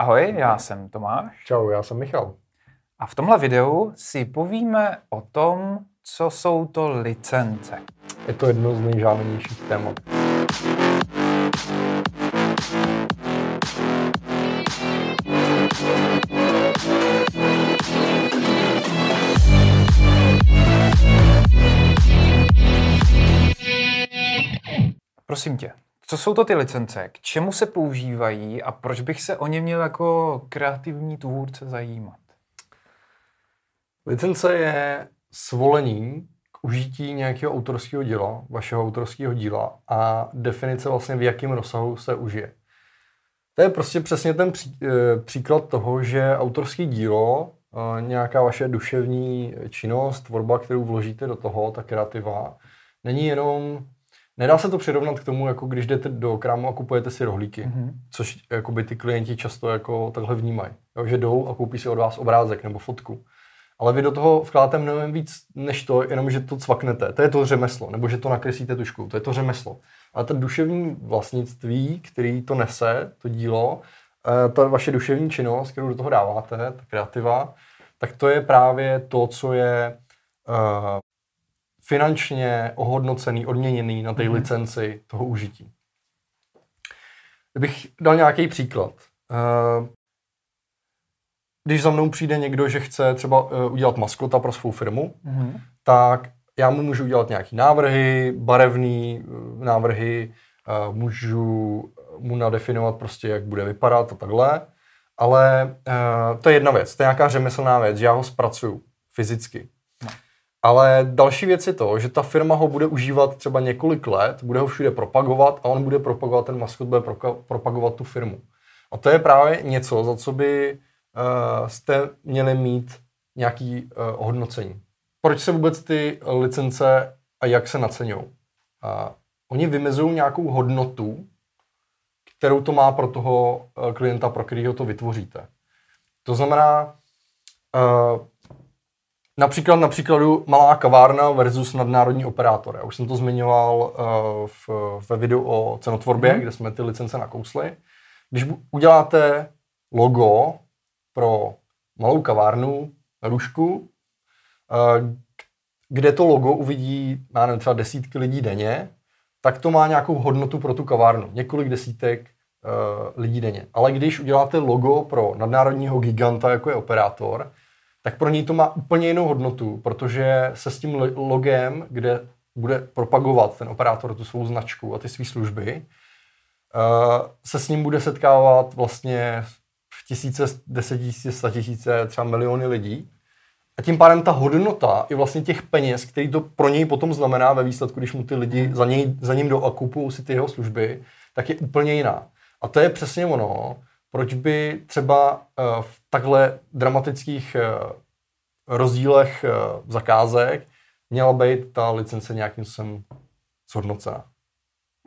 Ahoj, já jsem Tomáš. Čau, já jsem Michal. A v tomhle videu si povíme o tom, co jsou to licence. Je to jedno z nejžádanějších témat. Prosím tě, co jsou to ty licence, k čemu se používají a proč bych se o ně měl jako kreativní tvůrce zajímat? Licence je svolení k užití nějakého autorského díla, vašeho autorského díla a definice vlastně v jakém rozsahu se užije. To je prostě přesně ten pří, e, příklad toho, že autorský dílo, e, nějaká vaše duševní činnost, tvorba, kterou vložíte do toho, ta kreativa, není jenom Nedá se to přirovnat k tomu, jako když jdete do krámu a kupujete si rohlíky, mm-hmm. což jakoby, ty klienti často jako takhle vnímají. Jo, že jdou a koupí si od vás obrázek nebo fotku. Ale vy do toho vkládáte mnohem víc než to, jenom že to cvaknete. To je to řemeslo, nebo že to nakreslíte tušku. To je to řemeslo. Ale to duševní vlastnictví, který to nese, to dílo, eh, ta vaše duševní činnost, kterou do toho dáváte, ta kreativa, tak to je právě to, co je uh, finančně ohodnocený, odměněný na té mm. licenci toho užití. Kdybych dal nějaký příklad. Eh, když za mnou přijde někdo, že chce třeba eh, udělat maskota pro svou firmu, mm. tak já mu můžu udělat nějaký návrhy, barevný eh, návrhy, můžu mu nadefinovat prostě, jak bude vypadat a takhle, ale to je jedna věc, to je nějaká řemeslná věc, že já ho zpracuju fyzicky. Ale další věc je to, že ta firma ho bude užívat třeba několik let, bude ho všude propagovat a on bude propagovat, ten maskot bude propagovat tu firmu. A to je právě něco, za co by uh, jste měli mít nějaký uh, ohodnocení. Proč se vůbec ty licence a jak se naceňují? Uh, oni vymezují nějakou hodnotu, kterou to má pro toho uh, klienta, pro kterého to vytvoříte. To znamená, uh, Například na příkladu malá kavárna versus nadnárodní operátor. Já už jsem to zmiňoval uh, v, ve videu o cenotvorbě, mm. kde jsme ty licence nakousli. Když uděláte logo pro malou kavárnu na Rušku, uh, kde to logo uvidí, já nevím, třeba desítky lidí denně, tak to má nějakou hodnotu pro tu kavárnu. Několik desítek uh, lidí denně. Ale když uděláte logo pro nadnárodního giganta, jako je operátor, tak pro něj to má úplně jinou hodnotu, protože se s tím logem, kde bude propagovat ten operátor tu svou značku a ty své služby, uh, se s ním bude setkávat vlastně v tisíce, desetitisíce, statisíce, třeba miliony lidí. A tím pádem ta hodnota i vlastně těch peněz, který to pro něj potom znamená ve výsledku, když mu ty lidi za, něj, za ním jdou a kupují si ty jeho služby, tak je úplně jiná. A to je přesně ono, proč by třeba uh, v takhle dramatických uh, rozdílech uh, zakázek měla být ta licence nějakým způsobem zhodnocena.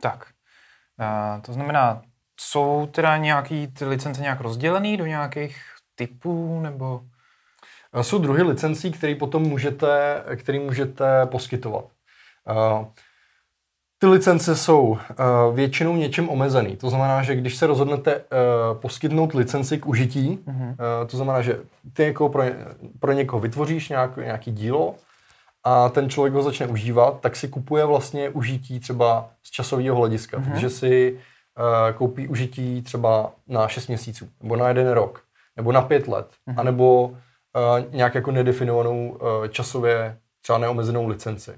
Tak, to znamená, jsou teda nějaký ty licence nějak rozdělený do nějakých typů nebo? Jsou druhy licencí, které potom můžete, který můžete poskytovat. Ty licence jsou uh, většinou něčem omezený. To znamená, že když se rozhodnete uh, poskytnout licenci k užití, mm-hmm. uh, to znamená, že ty jako pro, pro někoho vytvoříš nějak, nějaký dílo a ten člověk ho začne užívat, tak si kupuje vlastně užití třeba z časového hlediska. Mm-hmm. Takže si uh, koupí užití třeba na 6 měsíců, nebo na jeden rok, nebo na 5 let, mm-hmm. anebo uh, nějak jako nedefinovanou uh, časově třeba neomezenou licenci.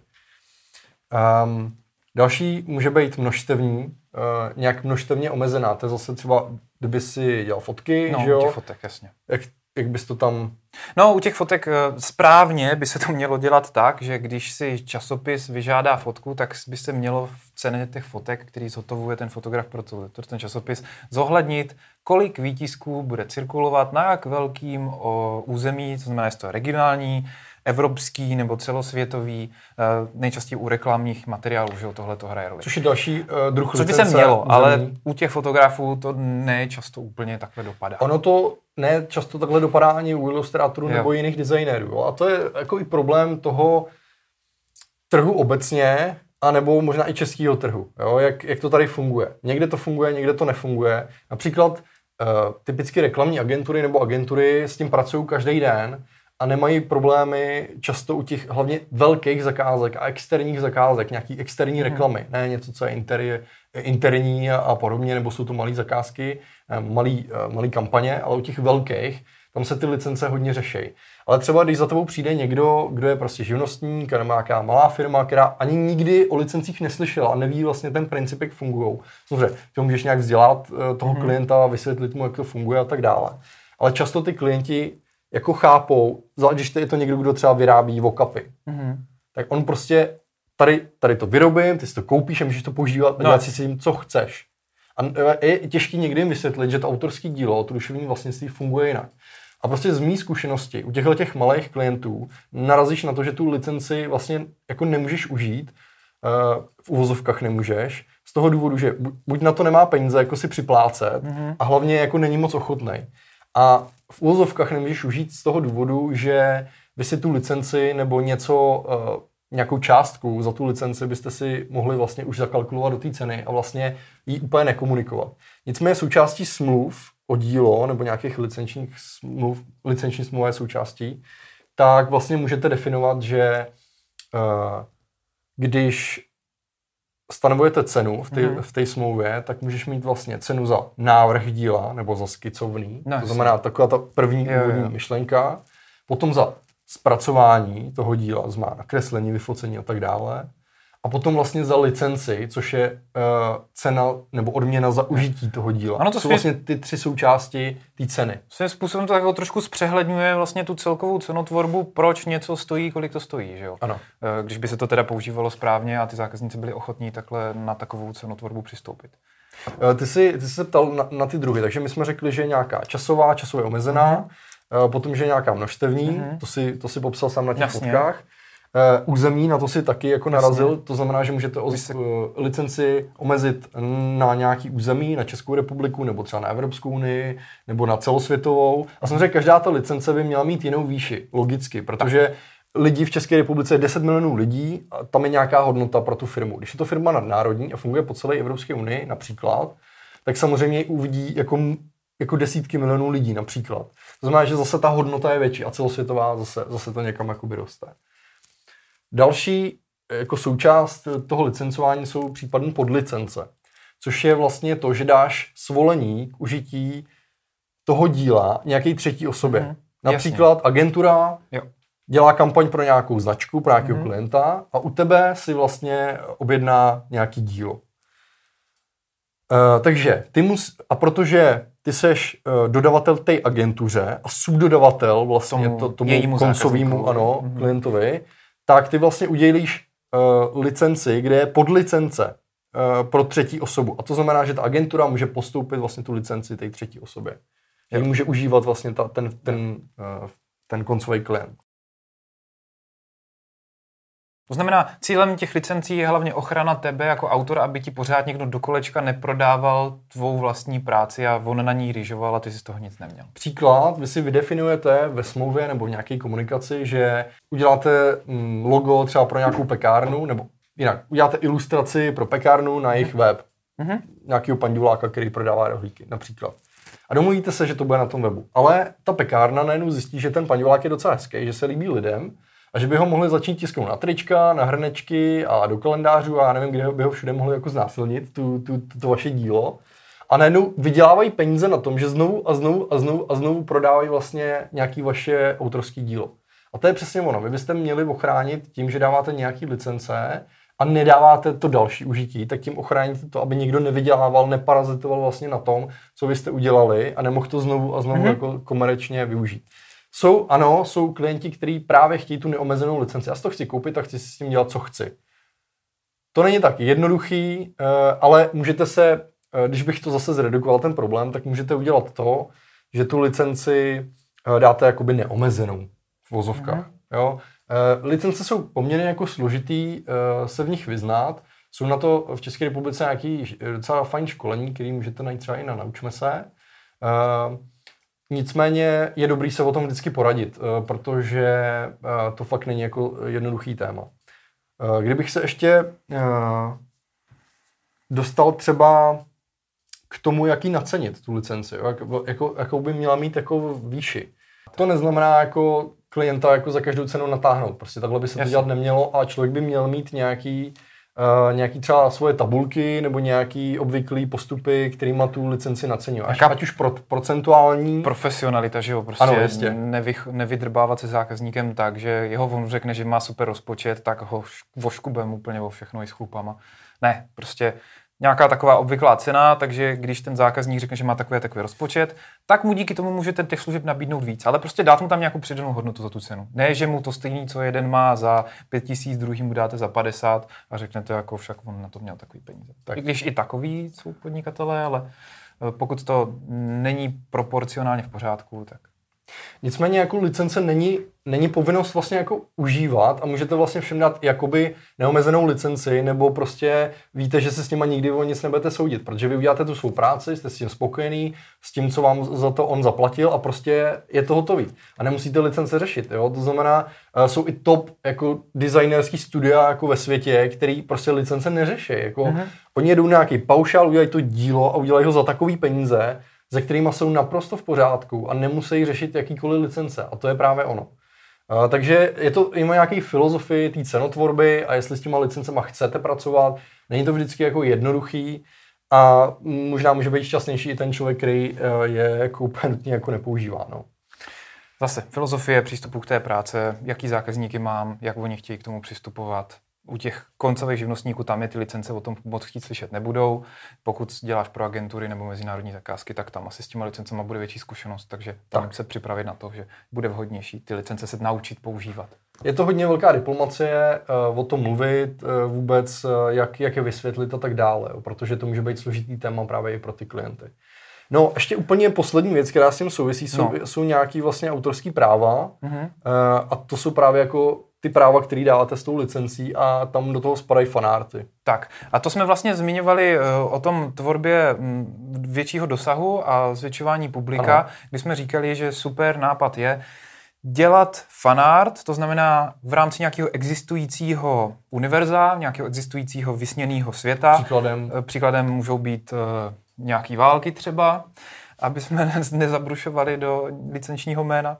Um, Další může být množstevní, uh, nějak množstevně omezená. To je zase třeba, kdyby si dělal fotky, no, že jo? těch fotek, jasně. Jak, jak bys to tam... No, u těch fotek uh, správně by se to mělo dělat tak, že když si časopis vyžádá fotku, tak by se mělo v ceně těch fotek, který zhotovuje ten fotograf pro, to, pro ten časopis, zohlednit, kolik výtisků bude cirkulovat, na jak velkým o, území, to znamená, jestli to je regionální, evropský nebo celosvětový, uh, nejčastěji u reklamních materiálů, že tohle to hraje roli. Což je další uh, druh Co by se mělo, území. ale u těch fotografů to ne často úplně takhle dopadá. Ono to ne často takhle dopadá ani u ilustrátorů nebo jiných designérů. Jo? A to je jako i problém toho trhu obecně, a nebo možná i českého trhu, jo? Jak, jak to tady funguje. Někde to funguje, někde to nefunguje. Například typicky reklamní agentury nebo agentury s tím pracují každý den a nemají problémy často u těch hlavně velkých zakázek a externích zakázek, nějaký externí hmm. reklamy, ne něco, co je interi, interní a, podobně, nebo jsou to malé zakázky, eh, malý, eh, malý kampaně, ale u těch velkých, tam se ty licence hodně řeší. Ale třeba když za tebou přijde někdo, kdo je prostě živnostník, nebo nějaká malá firma, která ani nikdy o licencích neslyšela a neví vlastně ten princip, jak fungují. Samozřejmě, ty můžeš nějak vzdělat eh, toho hmm. klienta, vysvětlit mu, jak to funguje a tak dále. Ale často ty klienti jako chápou, když je to někdo, kdo třeba vyrábí vokapy, mm-hmm. tak on prostě tady, tady to vyrobím, ty si to koupíš a můžeš to používat a no. dělat si s tím, co chceš. A je těžké někdy jim vysvětlit, že to autorské dílo, to duševní vlastnictví funguje jinak. A prostě z mý zkušenosti u těchto těch malých klientů narazíš na to, že tu licenci vlastně jako nemůžeš užít, uh, v uvozovkách nemůžeš, z toho důvodu, že buď na to nemá peníze, jako si připlácet, mm-hmm. a hlavně jako není moc ochotný. A v úvozovkách nemůžeš užít z toho důvodu, že vy si tu licenci nebo něco, uh, nějakou částku za tu licenci byste si mohli vlastně už zakalkulovat do té ceny a vlastně ji úplně nekomunikovat. Nicméně součástí smluv o dílo nebo nějakých licenčních smluv, licenční smluva je součástí, tak vlastně můžete definovat, že uh, když stanovujete cenu v té mm. v smlouvě, tak můžeš mít vlastně cenu za návrh díla nebo za skicovný. No, to znamená taková ta první jo, úvodní jo. myšlenka. Potom za zpracování toho díla, znamená nakreslení, vyfocení a tak dále a potom vlastně za licenci, což je uh, cena nebo odměna za užití toho díla. Ano, to jsou vlastně ty tři součásti té ceny. Svým způsobem to tak trošku zpřehledňuje vlastně tu celkovou cenotvorbu, proč něco stojí, kolik to stojí. Že jo? Ano. Uh, když by se to teda používalo správně a ty zákazníci byli ochotní takhle na takovou cenotvorbu přistoupit. Uh, ty jsi, ty jsi se ptal na, na ty druhy, takže my jsme řekli, že je nějaká časová, časově omezená, uh-huh. potom, že je nějaká množstevní, uh-huh. to, si, to si popsal sám na těch Jasně. fotkách. Uh, území, na to si taky jako narazil, Jasně. to znamená, že můžete o, uh, licenci omezit na nějaký území, na Českou republiku, nebo třeba na Evropskou unii, nebo na celosvětovou. A samozřejmě každá ta licence by měla mít jinou výši, logicky, protože lidí v České republice je 10 milionů lidí a tam je nějaká hodnota pro tu firmu. Když je to firma nadnárodní a funguje po celé Evropské unii například, tak samozřejmě ji uvidí jako, jako desítky milionů lidí například. To znamená, že zase ta hodnota je větší a celosvětová zase, zase to někam jakoby roste. Další eh, jako součást toho licencování jsou případně podlicence, což je vlastně to, že dáš svolení k užití toho díla nějaké třetí osobě. Mm, Například jasně. agentura jo. dělá kampaň pro nějakou značku, pro nějakého mm. klienta a u tebe si vlastně objedná nějaký dílo. Uh, takže ty mus, a protože ty seš uh, dodavatel té agentuře a subdodavatel vlastně tomu, to, tomu koncovému ano, mm-hmm. klientovi, tak ty vlastně udělíš uh, licenci, kde je podlicence uh, pro třetí osobu. A to znamená, že ta agentura může postoupit vlastně tu licenci té třetí osobě. Že může užívat vlastně ta, ten, ten, uh, ten koncový klient. To znamená, cílem těch licencí je hlavně ochrana tebe jako autora, aby ti pořád někdo do kolečka neprodával tvou vlastní práci a on na ní rýžoval a ty si z toho nic neměl. Příklad, vy si vydefinujete ve smlouvě nebo v nějaké komunikaci, že uděláte mm, logo třeba pro nějakou pekárnu, nebo jinak, uděláte ilustraci pro pekárnu na jejich web. Mm-hmm. Nějakého panduláka, který prodává rohlíky, například. A domluvíte se, že to bude na tom webu. Ale ta pekárna najednou zjistí, že ten pandulák je docela hezký, že se líbí lidem a že by ho mohli začít tisknout na trička, na hrnečky a do kalendářů a nevím, kde by ho všude mohli jako znásilnit, tu, tu, tu, to vaše dílo. A najednou vydělávají peníze na tom, že znovu a znovu a znovu a znovu prodávají vlastně nějaký vaše autorský dílo. A to je přesně ono. Vy byste měli ochránit tím, že dáváte nějaký licence a nedáváte to další užití, tak tím ochráníte to, aby nikdo nevydělával, neparazitoval vlastně na tom, co vy jste udělali a nemohl to znovu a znovu mm-hmm. jako komerčně využít. Jsou, ano, jsou klienti, kteří právě chtějí tu neomezenou licenci. Já si to chci koupit a chci si s tím dělat, co chci. To není tak jednoduchý, eh, ale můžete se, eh, když bych to zase zredukoval ten problém, tak můžete udělat to, že tu licenci eh, dáte jakoby neomezenou v vozovkách. Mm-hmm. Jo? Licence jsou poměrně jako složitý se v nich vyznat. Jsou na to v České republice nějaký docela fajn školení, který můžete najít třeba i na Naučme se. Nicméně je dobrý se o tom vždycky poradit, eh, protože eh, to fakt není jako jednoduchý téma. Eh, kdybych se ještě dostal třeba k tomu, jaký nacenit tu licenci, jak, jako, jakou by měla mít jako výši. To neznamená jako klienta jako za každou cenu natáhnout. Prostě takhle by se Jasně. to dělat nemělo a člověk by měl mít nějaký Uh, nějaký třeba svoje tabulky nebo nějaký obvyklý postupy, kterýma tu licenci naceňuje. Ať, ať už pro, procentuální... Profesionalita, že jo, prostě ano, nevych, nevydrbávat se zákazníkem tak, že jeho on řekne, že má super rozpočet, tak ho voškubem úplně o všechno i s chlupama. Ne, prostě nějaká taková obvyklá cena, takže když ten zákazník řekne, že má takový takový rozpočet, tak mu díky tomu můžete těch služeb nabídnout víc, ale prostě dát mu tam nějakou přidanou hodnotu za tu cenu. Ne, že mu to stejný, co jeden má za 5000, druhý mu dáte za 50 a řeknete, jako však on na to měl takový peníze. Tak. I když i takový jsou podnikatelé, ale eh, pokud to není proporcionálně v pořádku, tak Nicméně jako licence není, není povinnost vlastně jako užívat a můžete vlastně všem dát jakoby neomezenou licenci nebo prostě víte, že se s nima nikdy o nic nebudete soudit, protože vy uděláte tu svou práci, jste s tím spokojený, s tím, co vám za to on zaplatil a prostě je to hotový. A nemusíte licence řešit, jo? To znamená, uh, jsou i top jako designerský studia jako ve světě, který prostě licence neřeší. Jako, mm-hmm. Oni jedou nějaký paušál, udělají to dílo a udělají ho za takový peníze, se kterými jsou naprosto v pořádku a nemusí řešit jakýkoliv licence. A to je právě ono. Takže je to ima nějaký filozofii té cenotvorby a jestli s těma licencema chcete pracovat, není to vždycky jako jednoduchý a možná může být šťastnější i ten člověk, který uh, je jako úplně nutně jako nepoužívá. No. Zase filozofie přístupu k té práce, jaký zákazníky mám, jak oni chtějí k tomu přistupovat, u těch koncových živnostníků tam je ty licence o tom moc chtít slyšet nebudou. Pokud děláš pro agentury nebo mezinárodní zakázky, tak tam asi s těma licencema bude větší zkušenost, takže tam tak. se připravit na to, že bude vhodnější ty licence se naučit používat. Je to hodně velká diplomacie uh, o tom mluvit, uh, vůbec uh, jak, jak je vysvětlit a tak dále, protože to může být složitý téma právě i pro ty klienty. No, ještě úplně poslední věc, která s tím souvisí, jsou, no. jsou nějaký vlastně autorský práva mm-hmm. a to jsou právě jako ty práva, které dáváte s tou licencí a tam do toho spadají fanarty. Tak a to jsme vlastně zmiňovali uh, o tom tvorbě mm, většího dosahu a zvětšování publika, ano. kdy jsme říkali, že super nápad je dělat fanart, to znamená v rámci nějakého existujícího univerza, nějakého existujícího vysněného světa. Příkladem. Uh, příkladem můžou být uh, nějaký války třeba, aby jsme nezabrušovali do licenčního jména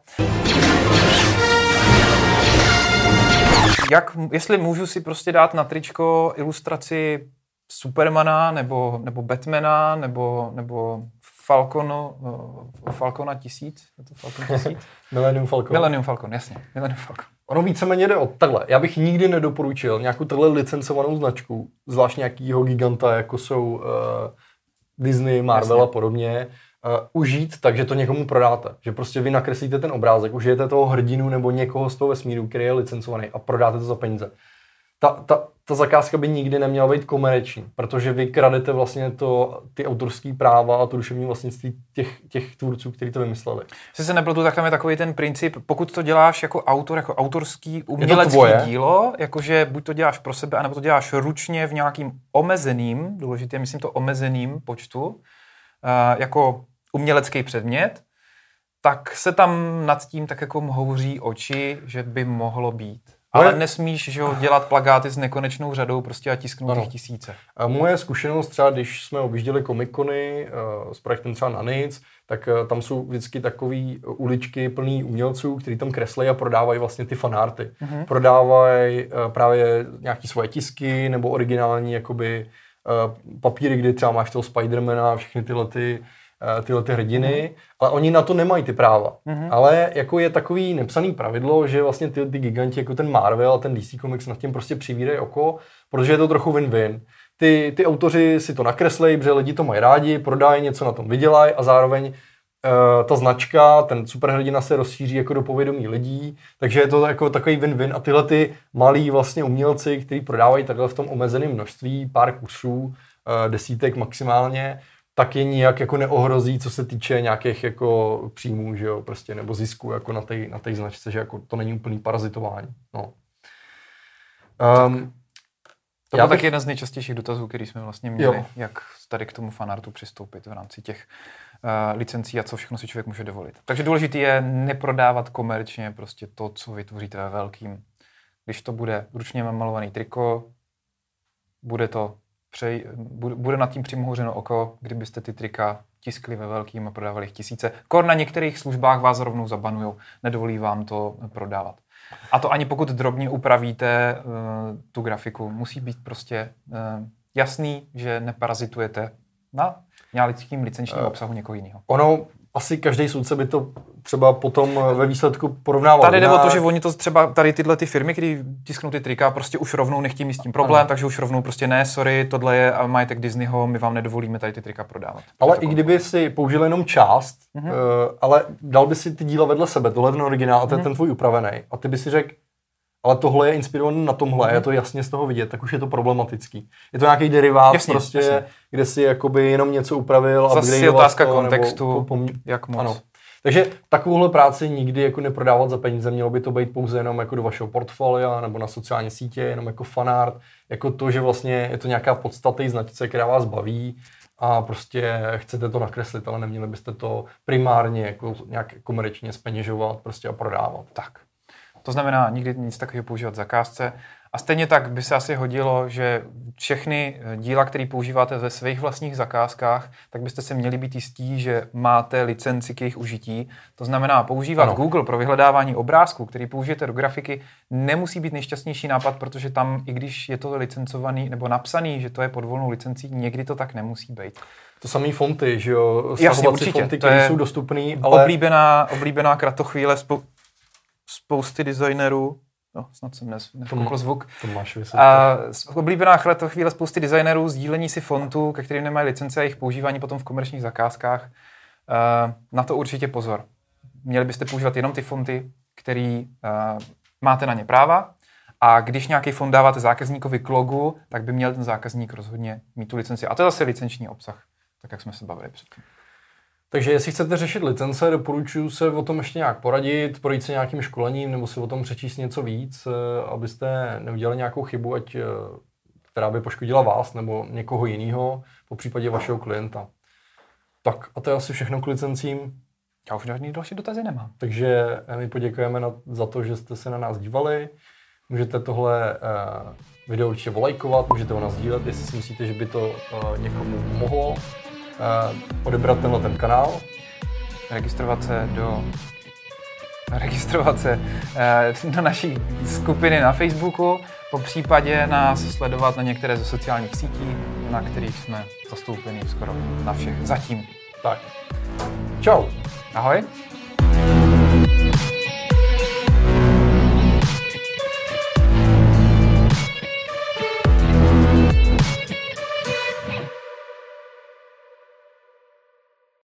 jak, jestli můžu si prostě dát na tričko ilustraci Supermana, nebo, nebo Batmana, nebo, nebo Falconu, uh, Falcona tisíc? Je to Falcon tisíc? Millennium Falcon. Millennium Falcon, jasně. Millennium Falcon. Ono víceméně jde o takhle. Já bych nikdy nedoporučil nějakou takhle licencovanou značku, zvlášť nějakýho giganta, jako jsou uh, Disney, Marvel jasně. a podobně, užít tak, že to někomu prodáte. Že prostě vy nakreslíte ten obrázek, užijete toho hrdinu nebo někoho z toho vesmíru, který je licencovaný a prodáte to za peníze. Ta, ta, ta zakázka by nikdy neměla být komerční, protože vy kradete vlastně to, ty autorské práva a to duševní vlastnictví těch, těch tvůrců, kteří to vymysleli. Jestli se nepletu, tak tam je takový ten princip, pokud to děláš jako autor, jako autorský umělecký dílo, jakože buď to děláš pro sebe, anebo to děláš ručně v nějakým omezeným, důležitě myslím to omezeným počtu, uh, jako umělecký předmět, tak se tam nad tím tak jako houří oči, že by mohlo být. Ale moje... nesmíš že jo, dělat plagáty s nekonečnou řadou prostě a tisknout těch tisíce. A moje zkušenost třeba, když jsme objížděli komikony uh, s projektem třeba na nic, tak uh, tam jsou vždycky takové uličky plný umělců, kteří tam kreslí a prodávají vlastně ty fanarty. Mm-hmm. Prodávají uh, právě nějaké svoje tisky nebo originální jakoby uh, papíry, kdy třeba máš toho Spidermana a všechny tyhle ty Eh, tyhle ty hrdiny, mm. ale oni na to nemají ty práva. Mm. Ale jako je takový nepsaný pravidlo, že vlastně ty, ty giganti jako ten Marvel a ten DC Comics nad tím prostě přivírají oko, protože je to trochu win-win. Ty, ty autoři si to nakreslejí, protože lidi to mají rádi, prodají, něco na tom vydělají a zároveň uh, ta značka, ten superhrdina se rozšíří jako do povědomí lidí, takže je to jako takový win-win a tyhle ty malí vlastně umělci, kteří prodávají takhle v tom omezeném množství, pár kusů, uh, desítek maximálně, tak je nijak jako neohrozí, co se týče nějakých jako příjmů, že jo, prostě, nebo zisku jako na té na tej značce, že jako to není úplný parazitování. No. Um, to byl bych... taky jeden z nejčastějších dotazů, který jsme vlastně měli, jo. jak tady k tomu fanartu přistoupit v rámci těch uh, licencí a co všechno si člověk může dovolit. Takže důležité je neprodávat komerčně prostě to, co vytvoříte ve velkým. Když to bude ručně malovaný triko, bude to přej, bude nad tím přimhouřeno oko, kdybyste ty trika tiskli ve velkým a prodávali jich tisíce. Kor na některých službách vás rovnou zabanujou, nedovolí vám to prodávat. A to ani pokud drobně upravíte uh, tu grafiku, musí být prostě uh, jasný, že neparazitujete na nějakým licenčním uh, obsahu někoho jiného. Ono, asi každý soudce by to třeba potom ve výsledku porovnával. Tady jde o to, že oni to třeba, tady tyhle ty firmy, které tisknou ty trika, prostě už rovnou nechtějí mít s tím problém, ano. takže už rovnou prostě ne, sorry, tohle je majetek Disneyho, my vám nedovolíme tady ty trika prodávat. Ale i kdyby si použil jenom část, uh-huh. uh, ale dal by si ty díla vedle sebe, tohle je ten originál a ten, uh-huh. ten tvůj upravený, a ty by si řekl, ale tohle je inspirované na tomhle, mm. je to jasně z toho vidět, tak už je to problematický. Je to nějaký derivát jasně, prostě, jasně. kde si jakoby jenom něco upravil. Zase je otázka to, kontextu, po, po, jak moc. Ano. Takže takovouhle práci nikdy jako neprodávat za peníze, mělo by to být pouze jenom jako do vašeho portfolia nebo na sociální sítě, jenom jako fanart, jako to, že vlastně je to nějaká podstatný značce, která vás baví a prostě chcete to nakreslit, ale neměli byste to primárně jako nějak komerčně speněžovat prostě a prodávat. Tak. To znamená nikdy nic takového používat v zakázce. A stejně tak by se asi hodilo, že všechny eh, díla, které používáte ve svých vlastních zakázkách, tak byste se měli být jistí, že máte licenci k jejich užití. To znamená, používat ano. Google pro vyhledávání obrázků, který použijete do grafiky, nemusí být nejšťastnější nápad, protože tam, i když je to licencovaný nebo napsaný, že to je pod volnou licencí, někdy to tak nemusí být. To samé fonty, že jo? Jasně, určitě. fonty, které jsou dostupné, ale... Oblíbená, oblíbená kratochvíle spou- spousty designerů, No, snad jsem nes, neskoukl zvuk. To máš a oblíbená to chvíle spousty designerů, sdílení si fontů, ke kterým nemají licence a jejich používání potom v komerčních zakázkách. Na to určitě pozor. Měli byste používat jenom ty fonty, který máte na ně práva. A když nějaký fond dáváte zákazníkovi k logu, tak by měl ten zákazník rozhodně mít tu licenci. A to je zase licenční obsah, tak jak jsme se bavili předtím. Takže jestli chcete řešit licence, doporučuji se o tom ještě nějak poradit, projít se nějakým školením nebo si o tom přečíst něco víc, eh, abyste neudělali nějakou chybu, ať, eh, která by poškodila vás nebo někoho jiného, po případě vašeho klienta. Tak a to je asi všechno k licencím. Já už žádný další dotazy nemám. Takže eh, my poděkujeme na, za to, že jste se na nás dívali. Můžete tohle uh, video určitě volajkovat, můžete ho nás dílet, jestli si myslíte, že by to uh, někomu pomohlo uh, odebrat tenhle ten kanál. Registrovat se do registrovat se uh, do naší skupiny na Facebooku, po případě nás sledovat na některé ze sociálních sítí, na kterých jsme zastoupeni skoro na všech zatím. Tak. Čau. Ahoj.